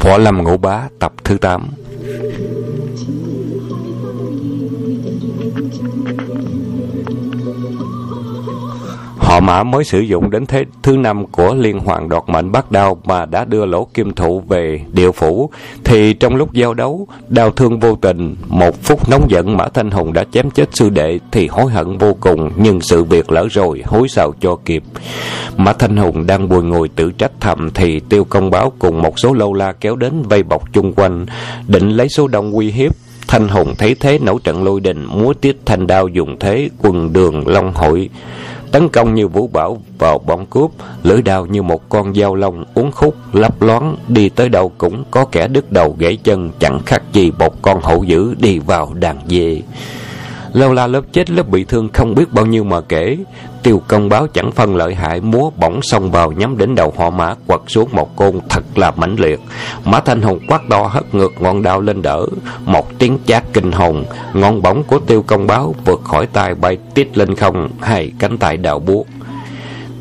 Võ Lâm Ngũ Bá tập thứ 8 Họ mã mới sử dụng đến thế thứ năm của liên hoàng đoạt mệnh bắt đao mà đã đưa lỗ kim thụ về địa phủ, thì trong lúc giao đấu, đau thương vô tình, một phút nóng giận Mã Thanh Hùng đã chém chết sư đệ thì hối hận vô cùng, nhưng sự việc lỡ rồi, hối sao cho kịp. Mã Thanh Hùng đang bùi ngồi tự trách thầm thì tiêu công báo cùng một số lâu la kéo đến vây bọc chung quanh, định lấy số đông uy hiếp. Thanh Hùng thấy thế nổi trận lôi đình, múa tiết thanh đao dùng thế, quần đường long hội tấn công như vũ bảo vào bóng cướp, lưỡi đao như một con dao lông uốn khúc lấp loáng, đi tới đâu cũng có kẻ đứt đầu gãy chân, chẳng khác gì một con hậu dữ đi vào đàn dê. Lâu la lớp chết lớp bị thương không biết bao nhiêu mà kể. Tiêu công báo chẳng phân lợi hại múa bỗng xông vào nhắm đến đầu họ mã quật xuống một côn thật là mãnh liệt. Mã Thanh Hùng quát đo hất ngược ngọn đao lên đỡ. Một tiếng chát kinh hồn, ngọn bóng của tiêu công báo vượt khỏi tay bay tít lên không, hai cánh tay đào buốt.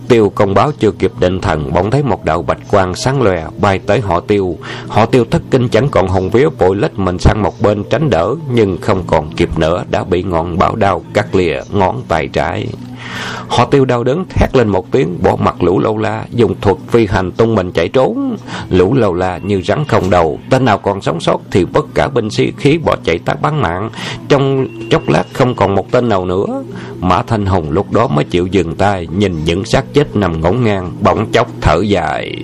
Tiêu công báo chưa kịp định thần bỗng thấy một đạo bạch quang sáng lòe bay tới họ tiêu. Họ tiêu thất kinh chẳng còn hồn vía vội lách mình sang một bên tránh đỡ nhưng không còn kịp nữa đã bị ngọn bảo đao cắt lìa ngón tay trái. Họ tiêu đau đớn, thét lên một tiếng, bỏ mặt lũ lâu la, dùng thuật phi hành tung mình chạy trốn. Lũ lâu la như rắn không đầu, tên nào còn sống sót thì bất cả binh sĩ khí bỏ chạy tác bắn mạng. Trong chốc lát không còn một tên nào nữa. Mã Thanh Hùng lúc đó mới chịu dừng tay, nhìn những xác chết nằm ngổn ngang, bỗng chốc thở dài.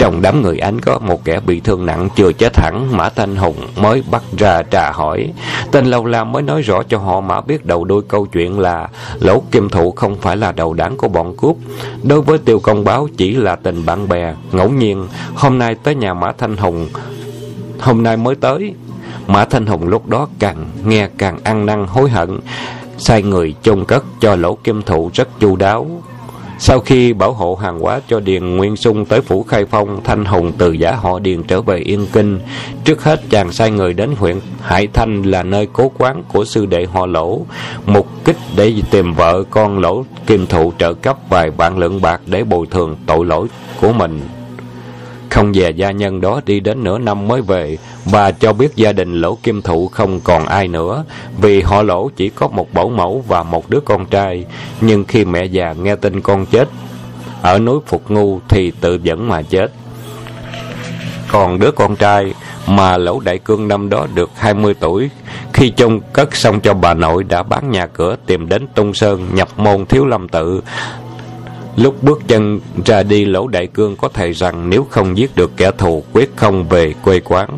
Trong đám người anh có một kẻ bị thương nặng chưa chết hẳn, Mã Thanh Hùng mới bắt ra trà hỏi. Tên Lâu La mới nói rõ cho họ Mã biết đầu đuôi câu chuyện là Lỗ Kim Thụ không phải là đầu đảng của bọn cướp. Đối với Tiêu Công Báo chỉ là tình bạn bè, ngẫu nhiên. Hôm nay tới nhà Mã Thanh Hùng, hôm nay mới tới. Mã Thanh Hùng lúc đó càng nghe càng ăn năn hối hận, sai người chôn cất cho Lỗ Kim Thụ rất chu đáo. Sau khi bảo hộ hàng hóa cho Điền Nguyên Sung tới phủ Khai Phong, Thanh Hùng từ giả họ Điền trở về Yên Kinh. Trước hết chàng sai người đến huyện Hải Thanh là nơi cố quán của sư đệ họ Lỗ, mục kích để tìm vợ con Lỗ Kim Thụ trợ cấp vài vạn lượng bạc để bồi thường tội lỗi của mình. Không về gia nhân đó đi đến nửa năm mới về, và cho biết gia đình lỗ kim thụ không còn ai nữa, vì họ lỗ chỉ có một bảo mẫu và một đứa con trai. Nhưng khi mẹ già nghe tin con chết, ở núi Phục Ngu thì tự dẫn mà chết. Còn đứa con trai mà lỗ đại cương năm đó được 20 tuổi, khi chôn cất xong cho bà nội đã bán nhà cửa tìm đến Tung Sơn nhập môn thiếu lâm tự, Lúc bước chân ra đi lỗ đại cương có thầy rằng nếu không giết được kẻ thù quyết không về quê quán.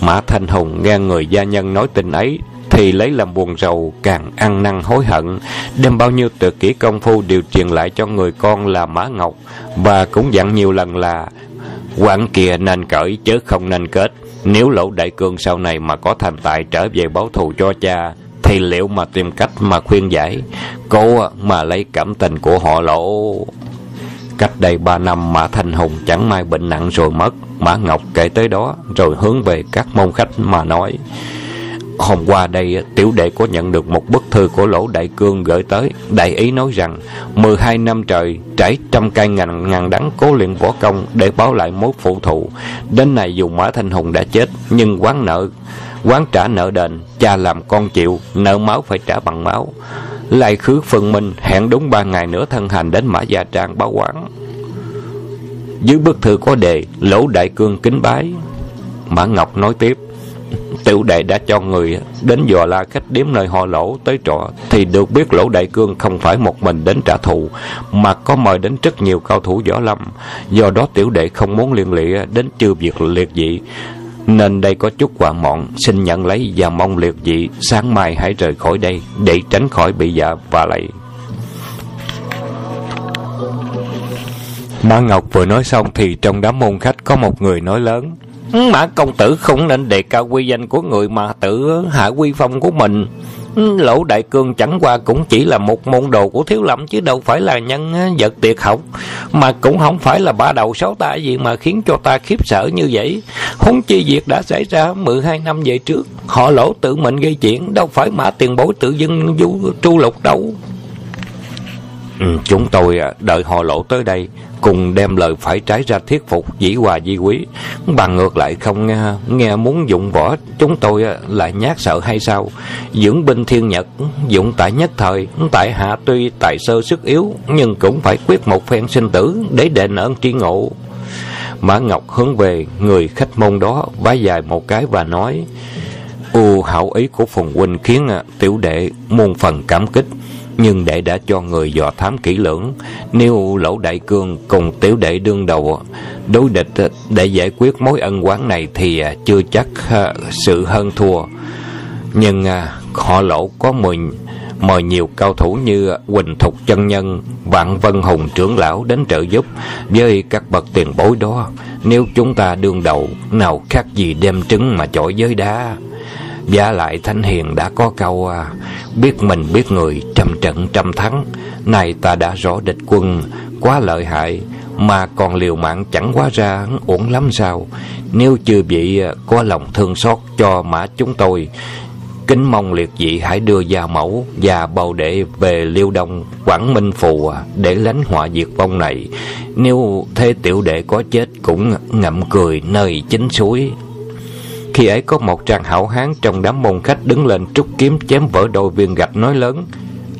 Mã Thanh Hùng nghe người gia nhân nói tình ấy, thì lấy làm buồn rầu, càng ăn năn hối hận, đem bao nhiêu tuyệt kỹ công phu điều truyền lại cho người con là Mã Ngọc. Và cũng dặn nhiều lần là quản kia nên cởi chứ không nên kết. Nếu lỗ đại cương sau này mà có thành tài trở về báo thù cho cha, thì liệu mà tìm cách mà khuyên giải? Cố mà lấy cảm tình của họ lỗ? Cách đây ba năm mã thanh hùng chẳng may bệnh nặng rồi mất. Mã ngọc kể tới đó, rồi hướng về các môn khách mà nói, hôm qua đây, tiểu đệ có nhận được một bức thư của lỗ đại cương gửi tới. Đại ý nói rằng, mười hai năm trời, trải trăm cây ngàn ngàn đắng cố luyện võ công để báo lại mối phụ thụ. Đến nay dù mã thanh hùng đã chết, nhưng quán nợ, quán trả nợ đền, cha làm con chịu, nợ máu phải trả bằng máu lại khứ phần minh hẹn đúng ba ngày nữa thân hành đến mã gia trang báo quán. Dưới bức thư có đề, lỗ đại cương kính bái. Mã ngọc nói tiếp, tiểu đệ đã cho người đến dò la khách điếm nơi họ lỗ tới trọ, thì được biết lỗ đại cương không phải một mình đến trả thù, mà có mời đến rất nhiều cao thủ võ lâm. Do đó tiểu đệ không muốn liên lụy đến chư việc liệt dị nên đây có chút quả mọn xin nhận lấy và mong liệt dị, sáng mai hãy rời khỏi đây, để tránh khỏi bị dạ và lại Mã Ngọc vừa nói xong thì trong đám môn khách có một người nói lớn, Mã công tử không nên đề cao quy danh của người mà tự hạ quy phong của mình. Lỗ Đại Cương chẳng qua cũng chỉ là một môn đồ của Thiếu Lâm chứ đâu phải là nhân vật tuyệt học. Mà cũng không phải là ba đầu sáu tay gì mà khiến cho ta khiếp sợ như vậy. Huống chi việc đã xảy ra 12 năm về trước. Họ lỗ tự mình gây chuyện, đâu phải mà tiền bối tự dưng du tru lục đâu. Ừ, chúng tôi à, đợi họ lỗ tới đây cùng đem lời phải trái ra thuyết phục dĩ hòa di quý. Bằng ngược lại không nghe, nghe muốn dụng võ chúng tôi à, lại nhát sợ hay sao? Dưỡng binh thiên nhật dụng tại nhất thời tại hạ tuy tài sơ sức yếu nhưng cũng phải quyết một phen sinh tử để đền ơn tri ngộ. Mã ngọc hướng về người khách môn đó vái dài một cái và nói u hảo ý của phùng huynh khiến à, tiểu đệ muôn phần cảm kích nhưng đệ đã cho người dò thám kỹ lưỡng nếu lỗ đại cương cùng tiểu đệ đương đầu đối địch để giải quyết mối ân oán này thì à, chưa chắc à, sự hơn thua nhưng à, họ lỗ có mời mời nhiều cao thủ như Quỳnh Thục chân nhân, Vạn Vân Hùng trưởng lão đến trợ giúp với các bậc tiền bối đó. Nếu chúng ta đương đầu, nào khác gì đem trứng mà chọi với đá. Giả lại Thanh Hiền đã có câu à, Biết mình biết người trăm trận trăm thắng. Này ta đã rõ địch quân Quá lợi hại Mà còn liều mạng chẳng quá ra Uổng lắm sao. Nếu chưa bị à, có lòng thương xót cho mã chúng tôi Kính mong liệt dị hãy đưa gia mẫu Và bầu đệ về Liêu Đông Quảng Minh Phù à, Để lánh họa diệt vong này. Nếu thế tiểu đệ có chết Cũng ngậm cười nơi chính suối khi ấy có một chàng hảo hán trong đám môn khách đứng lên trúc kiếm chém vỡ đôi viên gạch nói lớn,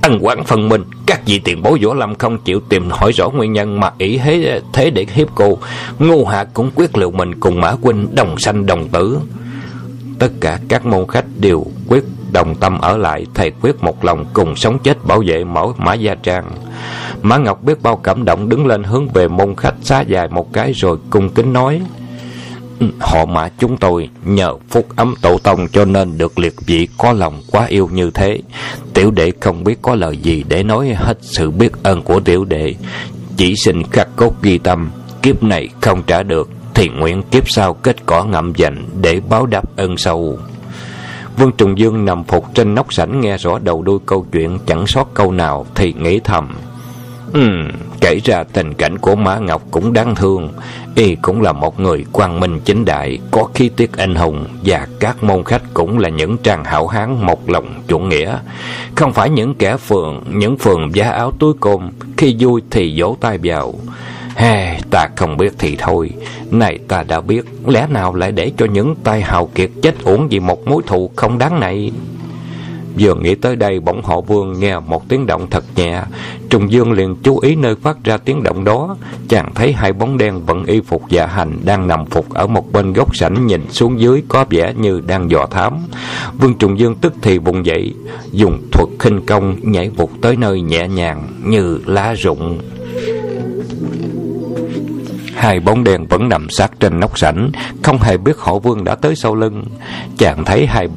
ăn quán phần mình các vị tiền bối võ lâm không chịu tìm hỏi rõ nguyên nhân mà ý thế thế để hiếp cô. Ngô hạ cũng quyết liệu mình cùng mã huynh đồng sanh đồng tử. Tất cả các môn khách đều quyết đồng tâm ở lại, thầy quyết một lòng cùng sống chết bảo vệ mẫu mã gia trang. Mã ngọc biết bao cảm động đứng lên hướng về môn khách xá dài một cái rồi cung kính nói Họ mã chúng tôi nhờ phúc ấm tổ tông cho nên được liệt vị có lòng quá yêu như thế. Tiểu đệ không biết có lời gì để nói hết sự biết ơn của tiểu đệ. Chỉ xin khắc cốt ghi tâm, kiếp này không trả được, thì nguyện kiếp sau kết cỏ ngậm dành để báo đáp ơn sâu. Vương Trùng Dương nằm phục trên nóc sảnh nghe rõ đầu đuôi câu chuyện chẳng sót câu nào thì nghĩ thầm. Ừ, kể ra tình cảnh của Mã Ngọc cũng đáng thương. Y cũng là một người quang minh chính đại, có khí tiết anh hùng và các môn khách cũng là những trang hảo hán một lòng chủ nghĩa. Không phải những kẻ phường, những phường giá áo túi côn, khi vui thì vỗ tay vào. hè, ta không biết thì thôi, này ta đã biết, lẽ nào lại để cho những tay hào kiệt chết uổng vì một mối thù không đáng này? Vừa nghĩ tới đây, bỗng họ vương nghe một tiếng động thật nhẹ. Trùng Dương liền chú ý nơi phát ra tiếng động đó. Chàng thấy hai bóng đen vận y phục dạ hành, Đang nằm phục ở một bên góc sảnh, Nhìn xuống dưới có vẻ như đang dò thám. Vương Trùng Dương tức thì vùng dậy, Dùng thuật khinh công nhảy vụt tới nơi nhẹ nhàng Như lá rụng. Hai bóng đèn vẫn nằm sát trên nóc sảnh, Không hề biết họ vương đã tới sau lưng. Chàng thấy hai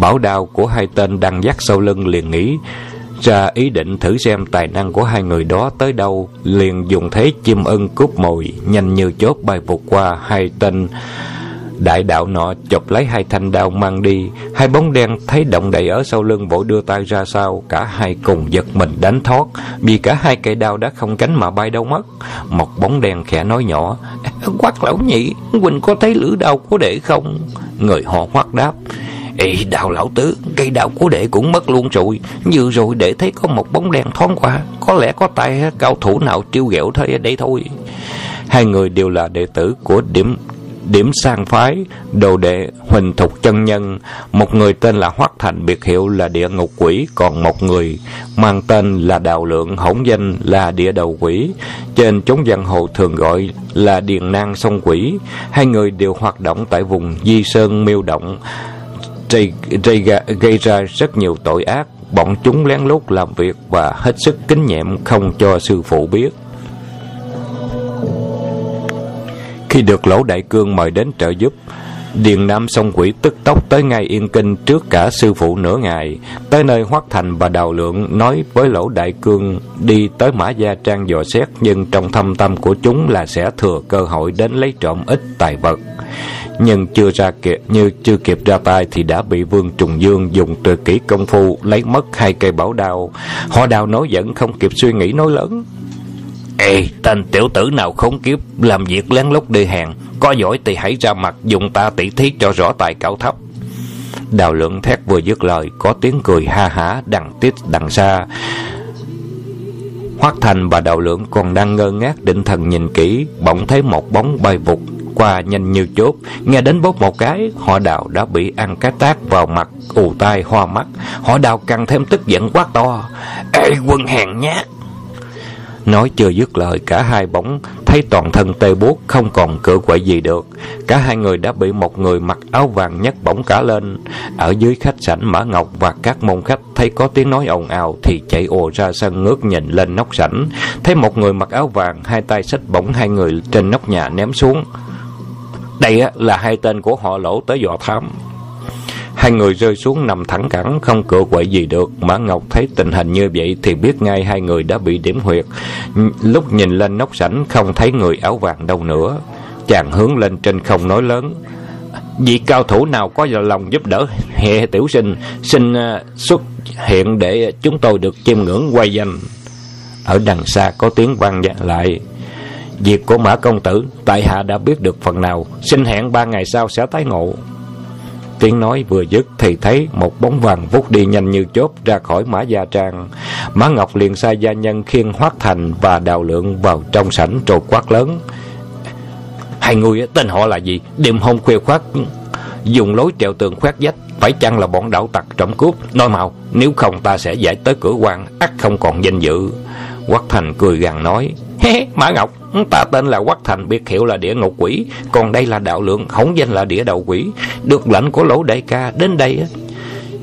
Bảo đao của hai tên đang dắt sau lưng liền nghĩ ra ý định thử xem tài năng của hai người đó tới đâu, liền dùng thế chim ưng cúp mồi, nhanh như chốt bay vụt qua hai tên. Đại đạo nọ chụp lấy hai thanh đao mang đi hai bóng đen thấy động đậy ở sau lưng vội đưa tay ra sau cả hai cùng giật mình đánh thoát vì cả hai cây đao đã không cánh mà bay đâu mất. Một bóng đen khẽ nói nhỏ quát lão nhị huynh có thấy lưỡi đao của đệ không? Người họ hoắc đáp Ê, đào lão tứ, Cây đào của đệ cũng mất luôn rồi. Vừa rồi để thấy có một bóng đèn thoáng qua, Có lẽ có tay cao thủ nào triêu ghẹo thôi đây thôi. Hai người đều là đệ tử của điểm điểm sang phái, đồ đệ huỳnh thục chân nhân. Một người tên là hoắc thành, biệt hiệu là địa ngục quỷ. Còn một người mang tên là đào lượng hỗn danh là địa đầu quỷ. Trên chốn giang hồ thường gọi là điền nang sông quỷ. Hai người đều hoạt động tại vùng di sơn miêu động gây, gây, gây ra rất nhiều tội ác bọn chúng lén lút làm việc và hết sức kính nhẹm không cho sư phụ biết khi được lỗ đại cương mời đến trợ giúp Điền Nam song quỷ tức tốc tới ngay Yên Kinh trước cả sư phụ nửa ngày. Tới nơi Hoắc Thành và Đào Lượng nói với Lỗ Đại Cương đi tới Mã Gia Trang dò xét nhưng trong thâm tâm của chúng là sẽ thừa cơ hội đến lấy trộm ít tài vật nhưng chưa ra kịp như chưa kịp ra tay thì đã bị Vương Trùng Dương dùng tuyệt kỹ công phu lấy mất hai cây bảo đao. Họ đào nói giận không kịp suy nghĩ nói lớn. Ê, tên tiểu tử nào không kiếp làm việc lén lút đi hàng, có giỏi thì hãy ra mặt dùng ta tỉ thí cho rõ tài cao thấp. Đào lượng thét vừa dứt lời, có tiếng cười ha hả đằng tít đằng xa. Hoắc Thành và Đạo Lượng còn đang ngơ ngác định thần nhìn kỹ, bỗng thấy một bóng bay vụt qua nhanh như chốt, nghe đến bóp một cái, họ Đào đã bị ăn cái tác vào mặt, ù tai hoa mắt. Họ Đào càng thêm tức giận quá to: "Ê quân hèn nhát!" Nói chưa dứt lời cả hai bóng thấy toàn thân tê buốt không còn cựa quậy gì được. Cả hai người đã bị một người mặc áo vàng nhấc bổng cả lên. Ở dưới khách sảnh Mã Ngọc và các môn khách thấy có tiếng nói ồn ào thì chạy ồ ra sân ngước nhìn lên nóc sảnh. Thấy một người mặc áo vàng hai tay xách bổng hai người trên nóc nhà ném xuống. Đây là hai tên của họ lỗ tới dò thám. Hai người rơi xuống nằm thẳng cẳng, không cựa quậy gì được. Mã Ngọc thấy tình hình như vậy thì biết ngay hai người đã bị điểm huyệt. Lúc nhìn lên nóc sảnh không thấy người áo vàng đâu nữa. Chàng hướng lên trên không nói lớn. Vị cao thủ nào có lòng giúp đỡ hệ tiểu sinh, xin à, xuất hiện để chúng tôi được chiêm ngưỡng quay danh. Ở đằng xa có tiếng vang lại. Việc của Mã Công Tử, tại hạ đã biết được phần nào, xin hẹn ba ngày sau sẽ tái ngộ. Tiếng nói vừa dứt thì thấy một bóng vàng vút đi nhanh như chớp ra khỏi mã gia trang. Mã Ngọc liền sai gia nhân khiêng Hoác Thành và Đào Lượng vào trong sảnh rồi quát lớn. Hai người tên họ là gì? Đêm hôm khuya khoát dùng lối trèo tường khoét vách phải chăng là bọn đạo tặc trộm cướp nói màu nếu không ta sẽ giải tới cửa quan ắt không còn danh dự quắc thành cười gằn nói mã ngọc, ta tên là quắc thành, biệt hiệu là địa ngục quỷ, còn đây là đạo lượng hổng danh là địa đầu quỷ. Được lệnh của lỗ đại ca, đến đây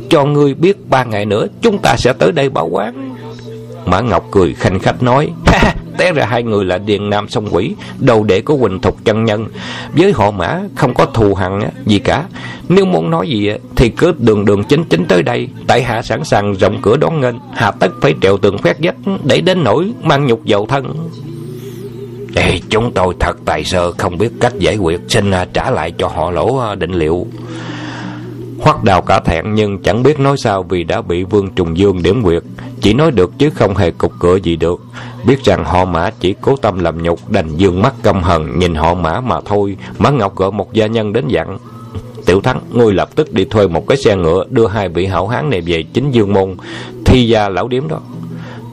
cho ngươi biết ba ngày nữa, chúng ta sẽ tới đây bảo quán. Mã ngọc cười khanh khách nói té ra hai người là điền nam sông quỷ đầu đệ của quỳnh thục chân nhân. Với họ mã không có thù hằn gì cả. Nếu muốn nói gì thì cứ đường đường chính chính tới đây. Tại hạ sẵn sàng rộng cửa đón nghênh hà tất phải trèo tường khoét vách để đến nỗi mang nhục dầu thân. Ê, chúng tôi thật tài sơ không biết cách giải quyết. Xin à, trả lại cho họ lỗ à, định liệu. Hoắc đào cả thẹn nhưng chẳng biết nói sao vì đã bị Vương Trùng Dương điểm quyệt. Chỉ nói được chứ không hề cục cửa gì được. Biết rằng họ mã chỉ cố tâm làm nhục đành dương mắt căm hận nhìn họ mã mà thôi. Mã Ngọc gọi một gia nhân đến dặn. Tiểu Thắng, ngươi lập tức đi thuê một cái xe ngựa đưa hai vị hảo hán này về chính dương môn, thi gia lão điếm đó.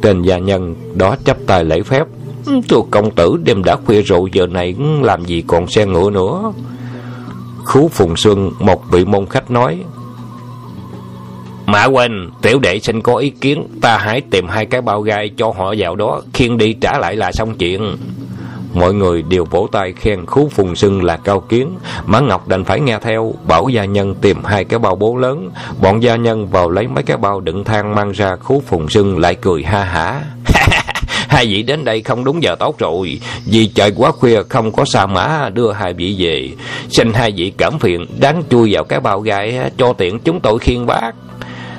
Tên gia nhân đó chấp tay lễ phép. Thưa công tử, đêm đã khuya rượu giờ này làm gì còn xe ngựa nữa. Khú Phùng Xuân, một vị môn khách nói. Mã quên, tiểu đệ xin có ý kiến, ta hãy tìm hai cái bao gai cho họ vào đó, khiêng đi trả lại là xong chuyện. Mọi người đều vỗ tay khen Khú Phùng Xuân là cao kiến, Mã Ngọc đành phải nghe theo, bảo gia nhân tìm hai cái bao bố lớn, bọn gia nhân vào lấy mấy cái bao đựng than mang ra Khú Phùng Xuân lại cười ha hả. hai vị đến đây không đúng giờ tốt rồi. Vì trời quá khuya, không có sa mã đưa hai vị về. Xin hai vị cảm phiền, đáng chui vào cái bao gai cho tiện chúng tôi khiên bác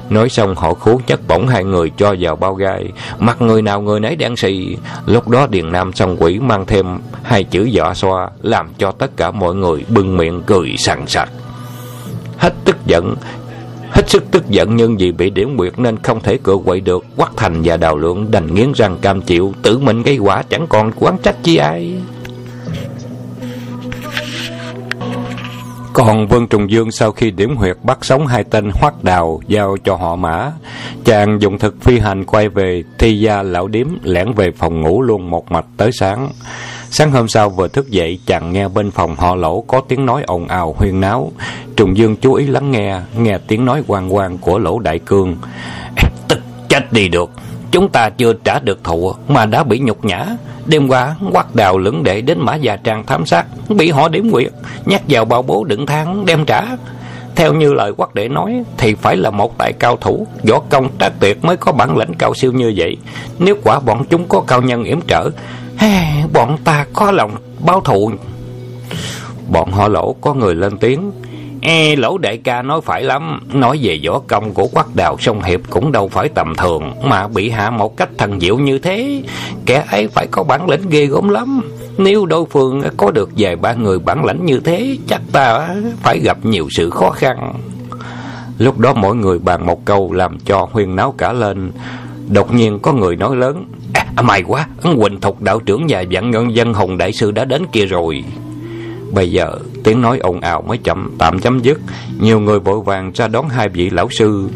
Nói xong, họ khú chất bổng hai người cho vào bao gai. Mặt người nào người nấy đen xì. Lúc đó Điền Nam song quỷ mang thêm hai chữ dọa xoa, Làm cho tất cả mọi người bưng miệng cười sẵn sặc. Hết tức giận Hết sức tức giận nhưng vì bị điểm nguyệt nên không thể cựa quậy được. Quắc Thành và Đào Lượng đành nghiến răng cam chịu, tự mình gây quả chẳng còn quán trách chi ai. Còn Vân Trùng Dương sau khi điểm huyệt bắt sống hai tên hoắc đào giao cho họ mã. Chàng dùng thực phi hành quay về thi gia lão điếm lẻn về phòng ngủ luôn một mạch tới sáng. Sáng hôm sau vừa thức dậy, chàng nghe bên phòng họ lỗ có tiếng nói ồn ào huyên náo. Trùng Dương chú ý lắng nghe, nghe tiếng nói quang quang của lỗ đại cương. Tức chết đi được, chúng ta chưa trả được thù mà đã bị nhục nhã. Đêm qua, quát đào lưỡng đệ đến mã già trang thám sát, bị họ điểm quyệt, nhắc vào bao bố đựng thang, đem trả. Theo như lời quát đệ nói thì phải là một đại cao thủ, võ công trác tuyệt mới có bản lĩnh cao siêu như vậy. Nếu quả bọn chúng có cao nhân yểm trợ, bọn ta có lòng báo thù. Bọn họ lỗ có người lên tiếng, e, lỗ đại ca nói phải lắm. Nói về võ công của quắc đào sông Hiệp Cũng đâu phải tầm thường Mà bị hạ một cách thần diệu như thế. Kẻ ấy phải có bản lĩnh ghê gớm lắm. Nếu đối phương có được vài ba người bản lĩnh như thế Chắc ta phải gặp nhiều sự khó khăn. Lúc đó mỗi người bàn một câu Làm cho huyên náo cả lên. Đột nhiên có người nói lớn À, may mày quá Quỳnh Thục đạo trưởng và vạn nhân dân Hùng Đại Sư đã đến kia rồi. Bây giờ tiếng nói ồn ào mới chậm tạm chấm dứt. Nhiều người vội vàng ra đón hai vị lão sư.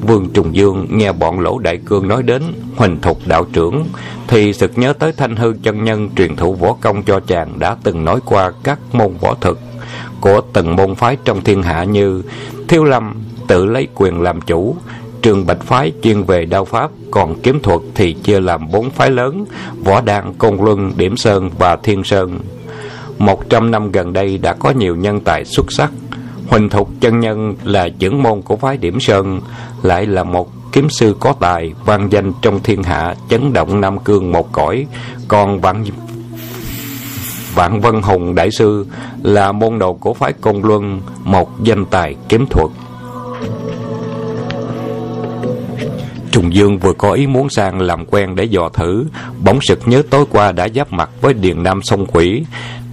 Vương Trùng Dương nghe bọn lỗ đại cương nói đến Huỳnh Thục đạo trưởng Thì sực nhớ tới thanh hư chân nhân truyền thụ võ công cho chàng đã từng nói qua các môn võ thực của từng môn phái trong thiên hạ như Thiêu Lâm tự lấy quyền làm chủ, Trường Bạch phái chuyên về đao pháp, còn kiếm thuật thì chia làm bốn phái lớn: Võ Đan, công Luân, Điểm Sơn và Thiên Sơn. Một trăm năm gần đây đã có nhiều nhân tài xuất sắc. Huỳnh Thục chân nhân là trưởng môn của phái Điểm Sơn, lại là một kiếm sư có tài, vang danh trong thiên hạ, chấn động Nam Cương một cõi. Còn Vạn Vạn Vân Hùng Đại Sư là môn đồ của phái công Luân, một danh tài kiếm thuật. Trùng Dương vừa có ý muốn sang làm quen để dò thử, bỗng sực nhớ tối qua đã giáp mặt với Điền Nam sông Quỷ.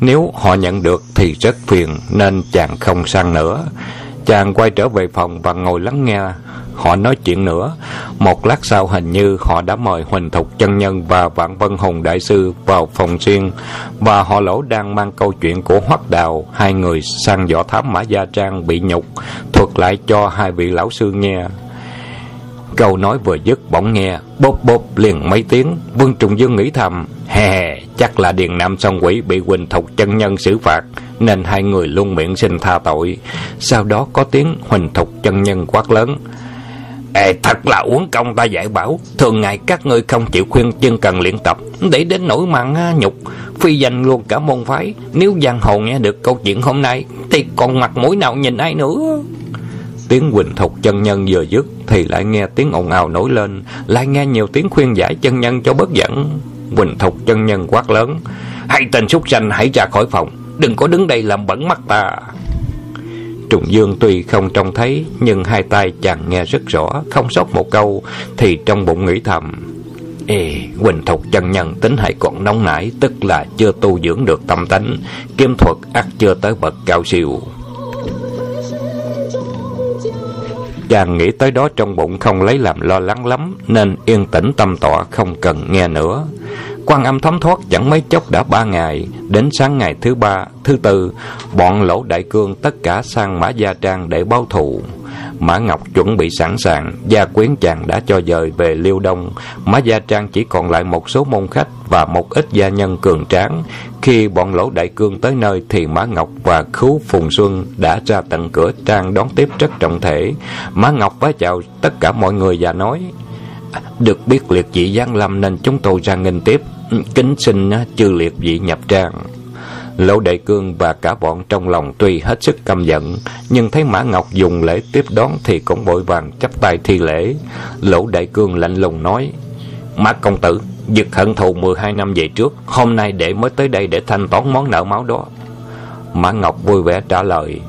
Nếu họ nhận được thì rất phiền, nên chàng không sang nữa. Chàng quay trở về phòng và ngồi lắng nghe họ nói chuyện nữa. Một lát sau hình như họ đã mời Huỳnh Thục chân nhân và Vạn Vân Hùng đại sư vào phòng riêng và họ lỗ đang mang câu chuyện của Hoắc Đào, hai người sang võ thám Mã Gia Trang bị nhục, thuật lại cho hai vị lão sư nghe. Câu nói vừa dứt bỗng nghe bốp bốp liền mấy tiếng, Vương Trùng Dương nghĩ thầm, hè, chắc là Điền Nam song quỷ bị Huỳnh Thục chân nhân xử phạt, nên hai người luôn miệng xin tha tội. Sau đó có tiếng Huỳnh Thục chân nhân quát lớn, Ê, thật là uống công ta dạy bảo Thường ngày các ngươi không chịu khuyên chân cần luyện tập Để đến nỗi mặn à, nhục Phi danh luôn cả môn phái. Nếu giang hồ nghe được câu chuyện hôm nay Thì còn mặt mũi nào nhìn ai nữa? Tiếng Quỳnh Thục chân nhân vừa dứt Thì lại nghe tiếng ồn ào nổi lên Lại nghe nhiều tiếng khuyên giải chân nhân cho bất dẫn Quỳnh Thục chân nhân quát lớn Hai tên súc sanh hãy ra khỏi phòng Đừng có đứng đây làm bẩn mắt ta Trùng Dương tuy không trông thấy, nhưng hai tay chàng nghe rất rõ, không sót một câu, thì trong bụng nghĩ thầm. Ê, Quỳnh Thục chân nhân tính hãy còn nóng nảy, tức là chưa tu dưỡng được tâm tánh, kiếm thuật ắt chưa tới bậc cao siêu. Chàng nghĩ tới đó trong bụng không lấy làm lo lắng lắm, nên yên tĩnh tâm tọa không cần nghe nữa. Quan âm thấm thoát chẳng mấy chốc đã ba ngày đến sáng ngày thứ ba thứ tư bọn lỗ đại cương tất cả sang mã gia trang để báo thù mã ngọc chuẩn bị sẵn sàng. Gia quyến chàng đã cho dời về liêu đông. Mã gia trang chỉ còn lại một số môn khách và một ít gia nhân cường tráng. Khi bọn lỗ đại cương tới nơi thì mã ngọc và khứu phùng xuân đã ra tận cửa trang đón tiếp rất trọng thể. Mã ngọc vái chào tất cả mọi người và nói, được biết liệt vị giáng lâm nên chúng tôi ra nghênh tiếp. Kính xin ờ, chư liệt vị nhập trang. Lỗ Đại Cương và cả bọn trong lòng tuy hết sức căm giận, nhưng thấy Mã Ngọc dùng lễ tiếp đón thì cũng vội vàng chắp tay thi lễ. Lỗ Đại Cương lạnh lùng nói, Mã công tử, giật hận thù 12 năm về trước, hôm nay đệ mới tới đây để thanh toán món nợ máu đó. Mã Ngọc vui vẻ trả lời,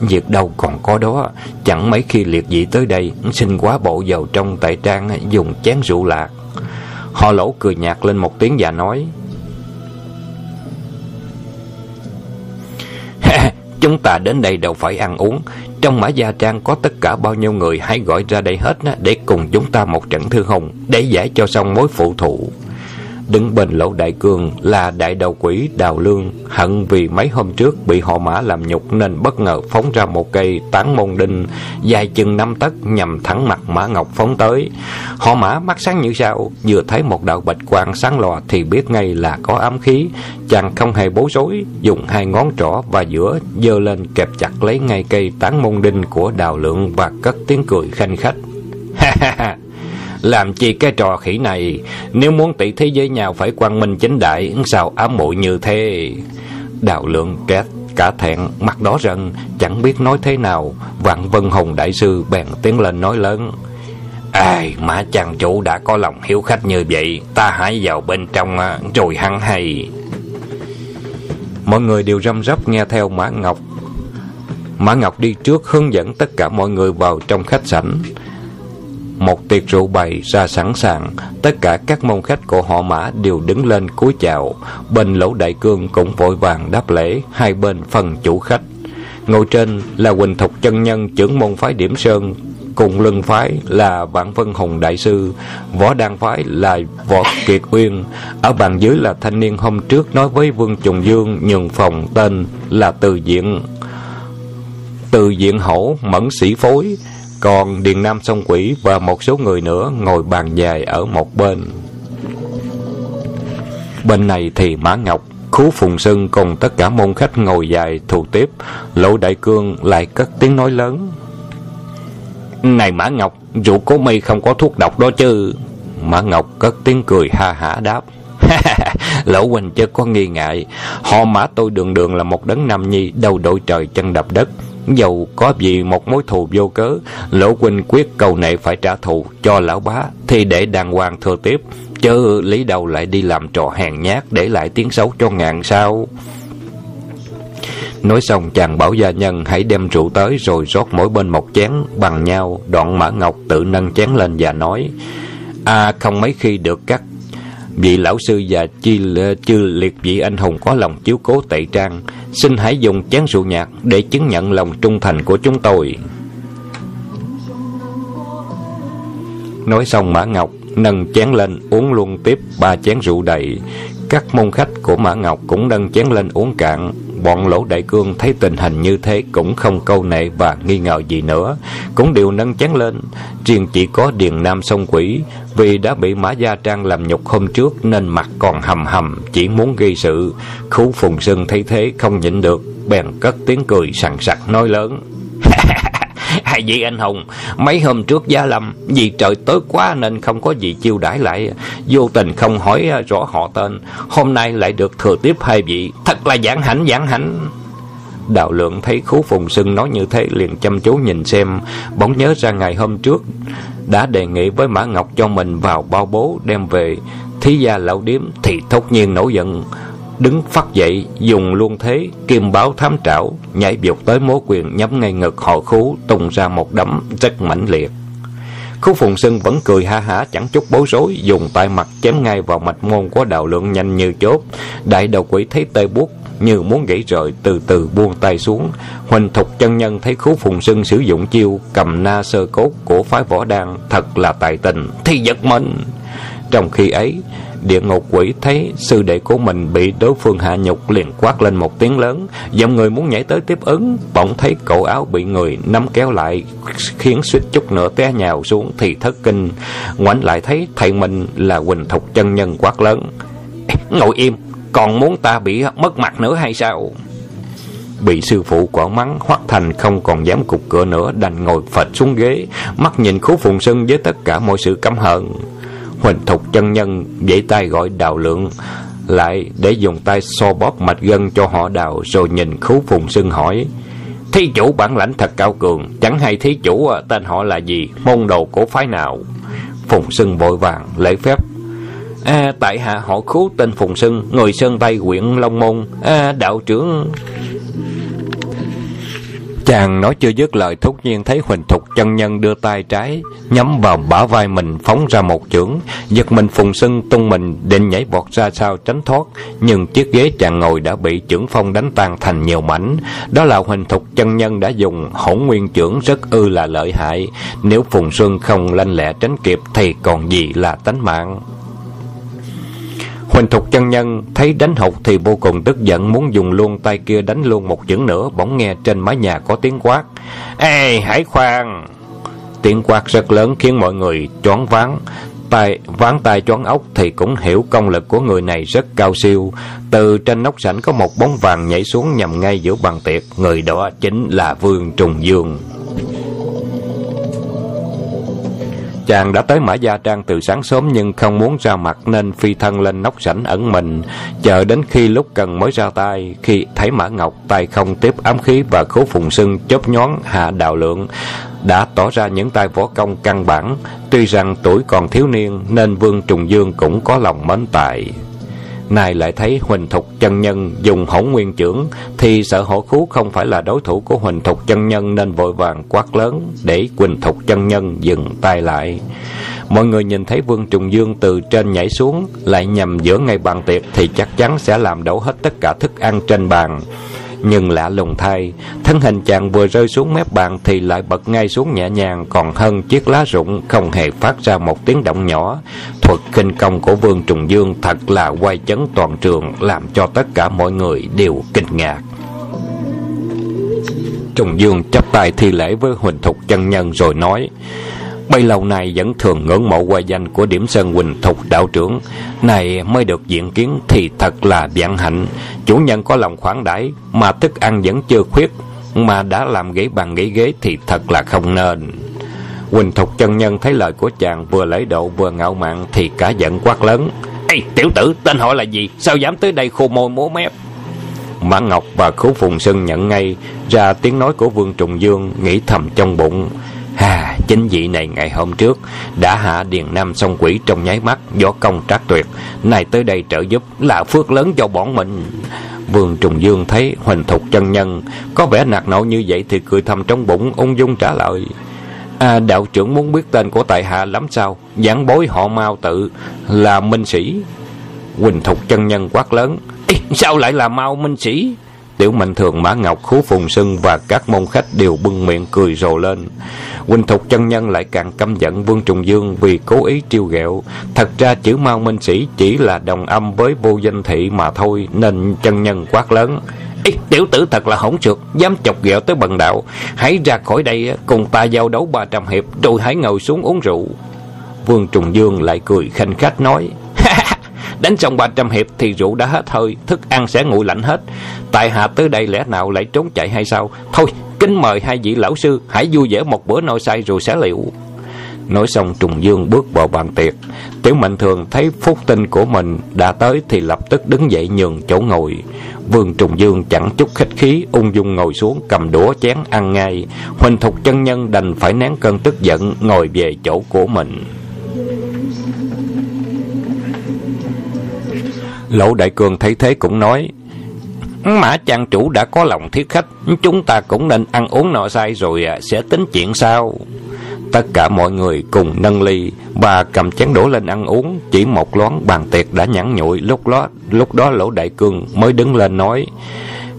Việc đâu còn có đó Chẳng mấy khi liệt dị tới đây Xin quá bộ vào trong tại trang Dùng chén rượu lạc Họ lỗ cười nhạt lên một tiếng và nói Chúng ta đến đây đâu phải ăn uống. Trong mã gia trang có tất cả bao nhiêu người Hãy gọi ra đây hết Để cùng chúng ta một trận thư hùng Để giải cho xong mối phụ thụ. Đứng bên lỗ đại cương là đại đầu quỷ đào lương. Hận vì mấy hôm trước bị họ mã làm nhục Nên bất ngờ phóng ra một cây tán môn đinh Dài chừng năm tấc nhằm thẳng mặt mã ngọc phóng tới. Họ mã mắt sáng như sao, Vừa thấy một đạo bạch quang sáng lòa Thì biết ngay là có ám khí. Chàng không hề bối rối, Dùng hai ngón trỏ và giữa giơ lên kẹp chặt lấy ngay cây tán môn đinh của đào lượng Và cất tiếng cười khanh khách. Ha ha ha làm chi cái trò khỉ này? Nếu muốn tỷ thế với nhau phải quang minh chính đại, Sao ám muội như thế? Đào lượng két cả thẹn Mặt đó rần, Chẳng biết nói thế nào. Vạn Vân Hùng Đại Sư bèn tiến lên nói lớn. Ai mà chàng chủ đã có lòng hiếu khách như vậy, Ta hãy vào bên trong à, Rồi hắn hay. Mọi người đều răm rắp nghe theo Mã Ngọc. Mã Ngọc đi trước hướng dẫn tất cả mọi người vào trong khách sảnh một tiệc rượu bày ra sẵn sàng, tất cả các môn khách của họ mã đều đứng lên cúi chào, bên lỗ đại cương cũng vội vàng đáp lễ, hai bên phần chủ khách. Ngồi trên là Quỳnh Thục chân nhân trưởng môn phái Điểm Sơn, cùng lưng phái là Vạn Vân Hùng Đại Sư, võ đan phái là Võ Kiệt Uyên, ở bàn dưới là thanh niên hôm trước nói với Vương Trùng Dương nhường phòng tên là Từ Diện. Từ Diện Hổ Mẫn Sĩ Phối, còn Điền Nam Sông Quỷ và một số người nữa ngồi bàn dài ở một bên. Bên này thì Mã Ngọc, Khú Phùng Sưng cùng tất cả môn khách ngồi dài thù tiếp. Lỗ Đại Cương lại cất tiếng nói lớn. Này Mã Ngọc, rượu cố mi không có thuốc độc đó chứ. Mã Ngọc cất tiếng cười ha hả đáp. Lỗ Huynh chứ có nghi ngại Họ mã tôi đường đường là một đấng nam nhi Đầu đội trời chân đập đất Dầu có gì một mối thù vô cớ Lỗ Huynh quyết cầu nệ phải trả thù Cho lão bá Thì để đàng hoàng thừa tiếp Chứ lý đầu lại đi làm trò hèn nhát Để lại tiếng xấu cho ngàn sao. Nói xong chàng bảo gia nhân hãy đem rượu tới rồi rót mỗi bên một chén bằng nhau. Đoạn Mã Ngọc tự nâng chén lên và nói, À không mấy khi được các vị lão sư và chi chư liệt vị anh hùng có lòng chiếu cố tệ trang xin hãy dùng chén rượu nhạt để chứng nhận lòng trung thành của chúng tôi. Nói xong, mã ngọc nâng chén lên uống luôn tiếp ba chén rượu đầy. Các môn khách của mã ngọc cũng nâng chén lên uống cạn bọn lỗ đại cương thấy tình hình như thế cũng không câu nệ và nghi ngờ gì nữa. Cũng đều nâng chén lên. Riêng chỉ có điền nam sông quỷ, vì đã bị mã gia trang làm nhục hôm trước nên mặt còn hầm hầm, chỉ muốn gây sự. Khú phùng sưng thấy thế không nhịn được, bèn cất tiếng cười sằng sặc nói lớn. hai vị anh hùng, mấy hôm trước gia lâm, vì trời tối quá nên không có gì chiêu đãi lại. Vô tình không hỏi à, rõ họ tên. Hôm nay lại được thừa tiếp hai vị. Thật là giảng hạnh giảng hạnh. Đạo lượng thấy khú phùng sưng nói như thế, liền chăm chú nhìn xem. Bỗng nhớ ra ngày hôm trước, đã đề nghị với mã ngọc cho mình vào bao bố đem về. Thí gia lão điếm thì thốt nhiên nổi giận đứng phát dậy, dùng luôn thế kim báo thám trảo, nhảy vụt tới mố quyền nhắm ngay ngực họ khú, tung ra một đấm rất mãnh liệt. Khú phùng sưng vẫn cười ha hả, chẳng chút bối rối, dùng tay mặt chém ngay vào mạch môn của đạo lượng nhanh như chốt đại đầu quỷ thấy tê buốt, như muốn gãy rời, từ từ buông tay xuống. Huỳnh thục chân nhân thấy khú phùng sưng sử dụng chiêu cầm na sơ cốt của phái võ đan, thật là tài tình thì giật mình. Trong khi ấy Địa ngục quỷ thấy sư đệ của mình bị đối phương hạ nhục liền quát lên một tiếng lớn, dòng người muốn nhảy tới tiếp ứng, bỗng thấy cổ áo bị người nắm kéo lại, khiến suýt chút nữa té nhào xuống thì thất kinh. Ngoảnh lại thấy thầy mình là Quỳnh Thục chân nhân quát lớn. Ngồi im, còn muốn ta bị mất mặt nữa hay sao? Bị sư phụ quả mắng, Hoắc Thành không còn dám cục cửa nữa, đành ngồi phật xuống ghế, mắt nhìn khú phùng sưng với tất cả mọi sự căm hận. Huỳnh Thục chân nhân vẫy tay gọi đào lượng lại để dùng tay so bóp mạch gân cho họ đào rồi nhìn khú phùng sưng hỏi thí chủ bản lãnh thật cao cường chẳng hay thí chủ à, tên họ là gì? Môn đồ của phái nào? Phùng sưng vội vàng lễ phép à, tại hạ họ khú tên phùng sưng người sơn tây huyện long môn. À, đạo trưởng Chàng nói chưa dứt lời thúc nhiên thấy Huỳnh Thục chân nhân đưa tay trái nhắm vào bả vai mình phóng ra một chưởng, giật mình phùng sưng tung mình định nhảy vọt ra sau tránh thoát, nhưng chiếc ghế chàng ngồi đã bị chưởng phong đánh tan thành nhiều mảnh. Đó là Huỳnh Thục chân nhân đã dùng hỗn nguyên chưởng rất ư là lợi hại, nếu phùng xuân không lanh lẹ tránh kịp thì còn gì là tánh mạng. Huỳnh Thục chân nhân thấy đánh hụt thì vô cùng tức giận muốn dùng luôn tay kia đánh luôn một chưởng nữa bỗng nghe trên mái nhà có tiếng quát. Ê hãy khoan! Tiếng quát rất lớn khiến mọi người choáng váng. Tay, ván tay choáng ốc thì cũng hiểu công lực của người này rất cao siêu. Từ trên nóc sảnh có một bóng vàng nhảy xuống nhằm ngay giữa bàn tiệc. Người đó chính là Vương Trùng Dương. Chàng đã tới Mã Gia Trang từ sáng sớm nhưng không muốn ra mặt nên phi thân lên nóc sảnh ẩn mình, chờ đến khi lúc cần mới ra tay. Khi thấy Mã Ngọc tay không tiếp ám khí và khố phùng sưng chớp nhón hạ đạo lượng, đã tỏ ra những tay võ công căn bản. Tuy rằng tuổi còn thiếu niên nên Vương Trùng Dương cũng có lòng mến tài. Nay lại thấy Huỳnh Thục chân nhân dùng hỗn nguyên trưởng, thì sợ hổ khú không phải là đối thủ của Huỳnh Thục chân nhân nên vội vàng quát lớn để Huỳnh Thục chân nhân dừng tay lại. Mọi người nhìn thấy Vương Trùng Dương từ trên nhảy xuống, lại nhằm giữa ngay bàn tiệc thì chắc chắn sẽ làm đổ hết tất cả thức ăn trên bàn. Nhưng lạ lùng thay, thân hình chàng vừa rơi xuống mép bàn thì lại bật ngay xuống nhẹ nhàng, còn hơn chiếc lá rụng không hề phát ra một tiếng động nhỏ. Thuật kinh công của Vương Trùng Dương thật là quay chấn toàn trường, làm cho tất cả mọi người đều kinh ngạc. Trùng Dương chắp tay thi lễ với Huỳnh Thục chân nhân rồi nói Bấy lâu nay vẫn thường ngưỡng mộ qua danh của Điểm Sơn Huỳnh Thục đạo trưởng. Này mới được diện kiến thì thật là vạn hạnh. Chủ nhân có lòng khoản đãi Mà thức ăn vẫn chưa khuyết, Mà đã làm ghế bàn ghế ghế thì thật là không nên. Huỳnh Thục chân nhân thấy lời của chàng vừa lễ độ vừa ngạo mạn Thì cả giận quát lớn. Ê, tiểu tử, tên họ là gì? Sao dám tới đây khô môi múa mép? Mã Ngọc và Khấu Phùng sơn nhận ngay, ra tiếng nói của Vương Trùng Dương nghĩ thầm trong bụng. Hà, chính vị này ngày hôm trước đã hạ Điền Nam song quỷ trong nháy mắt do công trác tuyệt, này tới đây trợ giúp là phước lớn cho bọn mình. Vương Trùng Dương thấy Huỳnh Thục chân nhân có vẻ nạt nộ như vậy thì cười thầm trong bụng ung dung trả lời. À, đạo trưởng muốn biết tên của tại hạ lắm sao? Giảng bối họ Mao tự là minh sĩ. Huỳnh Thục chân nhân quát lớn. Ê, sao lại là Mao minh sĩ? Tiểu Mạnh Thường, Mã Ngọc, Khú Phùng Sưng và các môn khách đều bưng miệng cười rồ lên. Quỳnh Thục chân nhân lại càng căm giận Vương Trùng Dương vì cố ý trêu ghẹo. Thật ra chữ Mao Minh Sĩ chỉ là đồng âm với vô danh thị mà thôi, nên chân nhân quát lớn. Ê, tiểu tử thật là hỗn trượt, dám chọc ghẹo tới bần đạo. Hãy ra khỏi đây cùng ta giao đấu ba trăm hiệp, rồi hãy ngồi xuống uống rượu. Vương Trùng Dương lại cười khanh khách nói. Đánh xong 300 hiệp thì rượu đã hết hơi, thức ăn sẽ nguội lạnh hết. Tại hạ tới đây lẽ nào lại trốn chạy hay sao? Thôi, kính mời hai vị lão sư, hãy vui vẻ một bữa nội say rồi sẽ liệu. Nói xong Trùng Dương bước vào bàn tiệc. Tiểu Mạnh Thường thấy phúc tinh của mình đã tới thì lập tức đứng dậy nhường chỗ ngồi. Vương Trùng Dương chẳng chút khách khí, ung dung ngồi xuống cầm đũa chén ăn ngay. Huỳnh Thục chân nhân đành phải nén cơn tức giận ngồi về chỗ của mình. Lỗ Đại Cường thấy thế cũng nói Mã trang chủ đã có lòng thiết khách. Chúng ta cũng nên ăn uống nọ say rồi à, sẽ tính chuyện sau. Tất cả mọi người cùng nâng ly Bà cầm chén đổ lên ăn uống. Chỉ một loáng bàn tiệc đã nhẵn nhụi. Lúc đó, lúc đó Lỗ Đại Cương mới đứng lên nói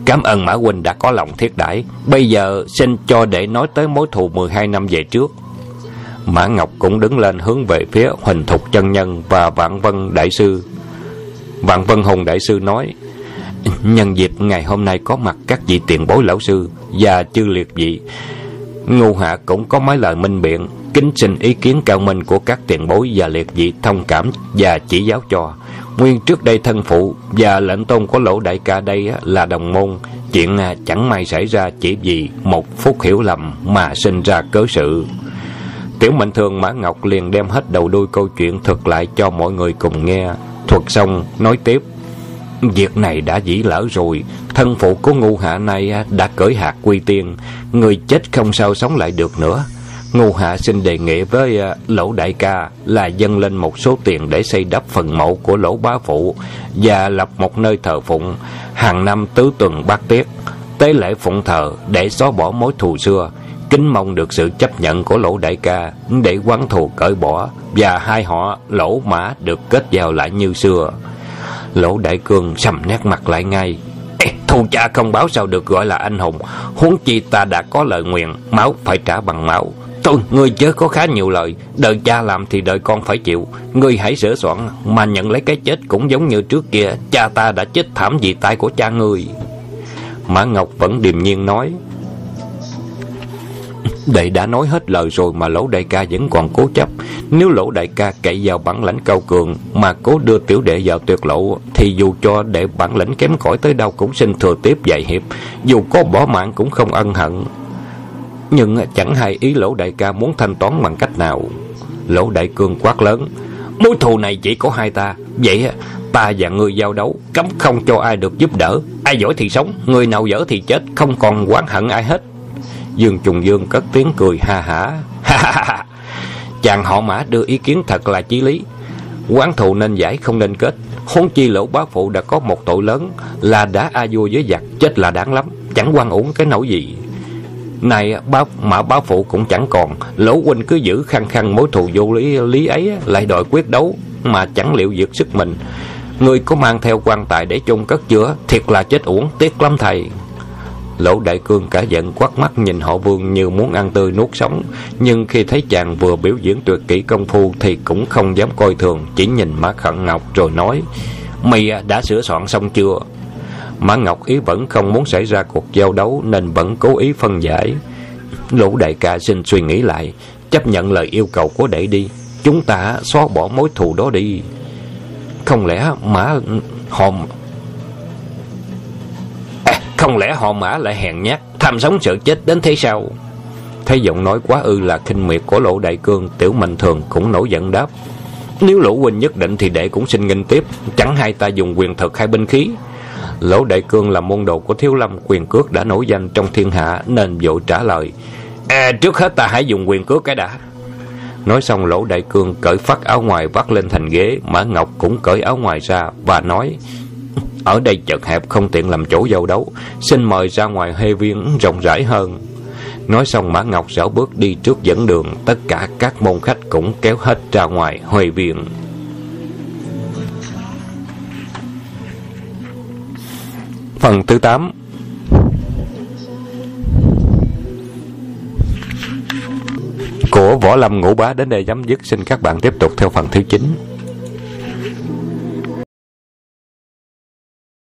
Cảm ơn Mã Huynh đã có lòng thiết đãi. Bây giờ xin cho để nói tới mối thù 12 năm về trước. Mã Ngọc cũng đứng lên hướng về phía Huỳnh Thục chân nhân và Vạn Vân Đại Sư. Vạn Vân Hùng Đại Sư nói Nhân dịp ngày hôm nay có mặt các vị tiền bối lão sư Và chư liệt vị Ngu hạ cũng có mấy lời minh biện, Kính xin ý kiến cao minh của các tiền bối và liệt vị thông cảm và chỉ giáo cho. Nguyên trước đây thân phụ và lệnh tôn của lỗ đại ca đây là đồng môn, Chuyện à, chẳng may xảy ra chỉ vì một phút hiểu lầm mà sinh ra cớ sự. Tiểu Mệnh Thường, Mã Ngọc liền đem hết đầu đuôi câu chuyện thuật lại cho mọi người cùng nghe. Thuật xong, nói tiếp. Việc này đã dĩ lỡ rồi. Thân phụ của ngu hạ này à, đã cởi hạt quy tiên. Người chết không sao sống lại được nữa. Ngu hạ xin đề nghị với à, lỗ đại ca Là dâng lên một số tiền để xây đắp phần mộ của lỗ bá phụ Và lập một nơi thờ phụng. Hàng năm tứ tuần bát tiết, Tế lễ phụng thờ để xóa bỏ mối thù xưa. Kính mong được sự chấp nhận của lỗ đại ca để quán thù cởi bỏ và hai họ lỗ mã được kết giao lại như xưa lỗ đại cương sầm nét mặt lại ngay. Ê, cha không báo sao được gọi là anh hùng. Huống chi ta đã có lời nguyện máu phải trả bằng máu. Thôi ngươi chớ có khá nhiều lời. Đời cha làm thì đời con phải chịu. Ngươi hãy sửa soạn mà nhận lấy cái chết cũng giống như trước kia. Cha ta đã chết thảm vì tay của cha ngươi. Mã ngọc vẫn điềm nhiên nói Đệ đã nói hết lời rồi mà lỗ đại ca vẫn còn cố chấp. Nếu lỗ đại ca cậy vào bản lãnh cao cường Mà cố đưa tiểu đệ vào tuyệt lộ, Thì dù cho đệ bản lãnh kém cỏi tới đâu Cũng xin thừa tiếp dạy hiệp. Dù có bỏ mạng cũng không ân hận. Nhưng chẳng hay ý lỗ đại ca muốn thanh toán bằng cách nào. Lỗ đại cương quát lớn, Mối thù này chỉ có hai ta. Vậy ta và người giao đấu, Cấm không cho ai được giúp đỡ. Ai giỏi thì sống, Người nào dở thì chết, Không còn oán hận ai hết. Dương Trùng Dương cất tiếng cười ha hả. Chàng họ mã đưa ý kiến thật là chí lý. Quán thù nên giải không nên kết. Huống chi lỗ bá phụ đã có một tội lớn là đã a vua với giặc chết là đáng lắm. Chẳng quan uổng cái nỗi gì. Này bá, mã bá phụ cũng chẳng còn Lỗ huynh cứ giữ khăng khăng mối thù vô lý lý ấy Lại đòi quyết đấu Mà chẳng liệu dược sức mình Người có mang theo quan tài để chôn cất chữa Thiệt là chết uổng tiếc lắm thầy Lỗ Đại Cương cả giận quát mắt nhìn họ Vương như muốn ăn tươi nuốt sống, nhưng khi thấy chàng vừa biểu diễn tuyệt kỹ công phu thì cũng không dám coi thường, chỉ nhìn mã Khẩn Ngọc rồi nói: "Mày à, đã sửa soạn xong chưa?" Mã Ngọc Ý vẫn không muốn xảy ra cuộc giao đấu nên vẫn cố ý phân giải. lỗ đại ca xin suy nghĩ lại, chấp nhận lời yêu cầu của đệ đi. Chúng ta xóa bỏ mối thù đó đi. Không lẽ Mã họ không lẽ họ Mã lại hèn nhát, tham sống sợ chết đến thế sao? Thấy giọng nói quá ư là khinh miệt của Lộ Đại Cương, Tiểu Mạnh Thường cũng nổi giận đáp. Nếu Lỗ huynh nhất định thì đệ cũng xin nghênh tiếp, chẳng hai ta dùng quyền thực hai binh khí. Lỗ Đại Cương là môn đồ của Thiếu Lâm, quyền cước đã nổi danh trong thiên hạ nên vội trả lời. À, trước hết ta hãy dùng quyền cước cái đã. Nói xong Lỗ Đại Cương cởi phát áo ngoài vắt lên thành ghế, Mã Ngọc cũng cởi áo ngoài ra và nói: "Ở đây chật hẹp không tiện làm chỗ giao đấu, xin mời ra ngoài hê viên rộng rãi hơn." Nói xong Mã Ngọc sở bước đi trước dẫn đường, tất cả các môn khách cũng kéo hết ra ngoài hê viện. Phần thứ 8 Của Võ Lâm Ngũ Bá đến đây chấm dứt. Xin các bạn tiếp tục theo phần thứ 9.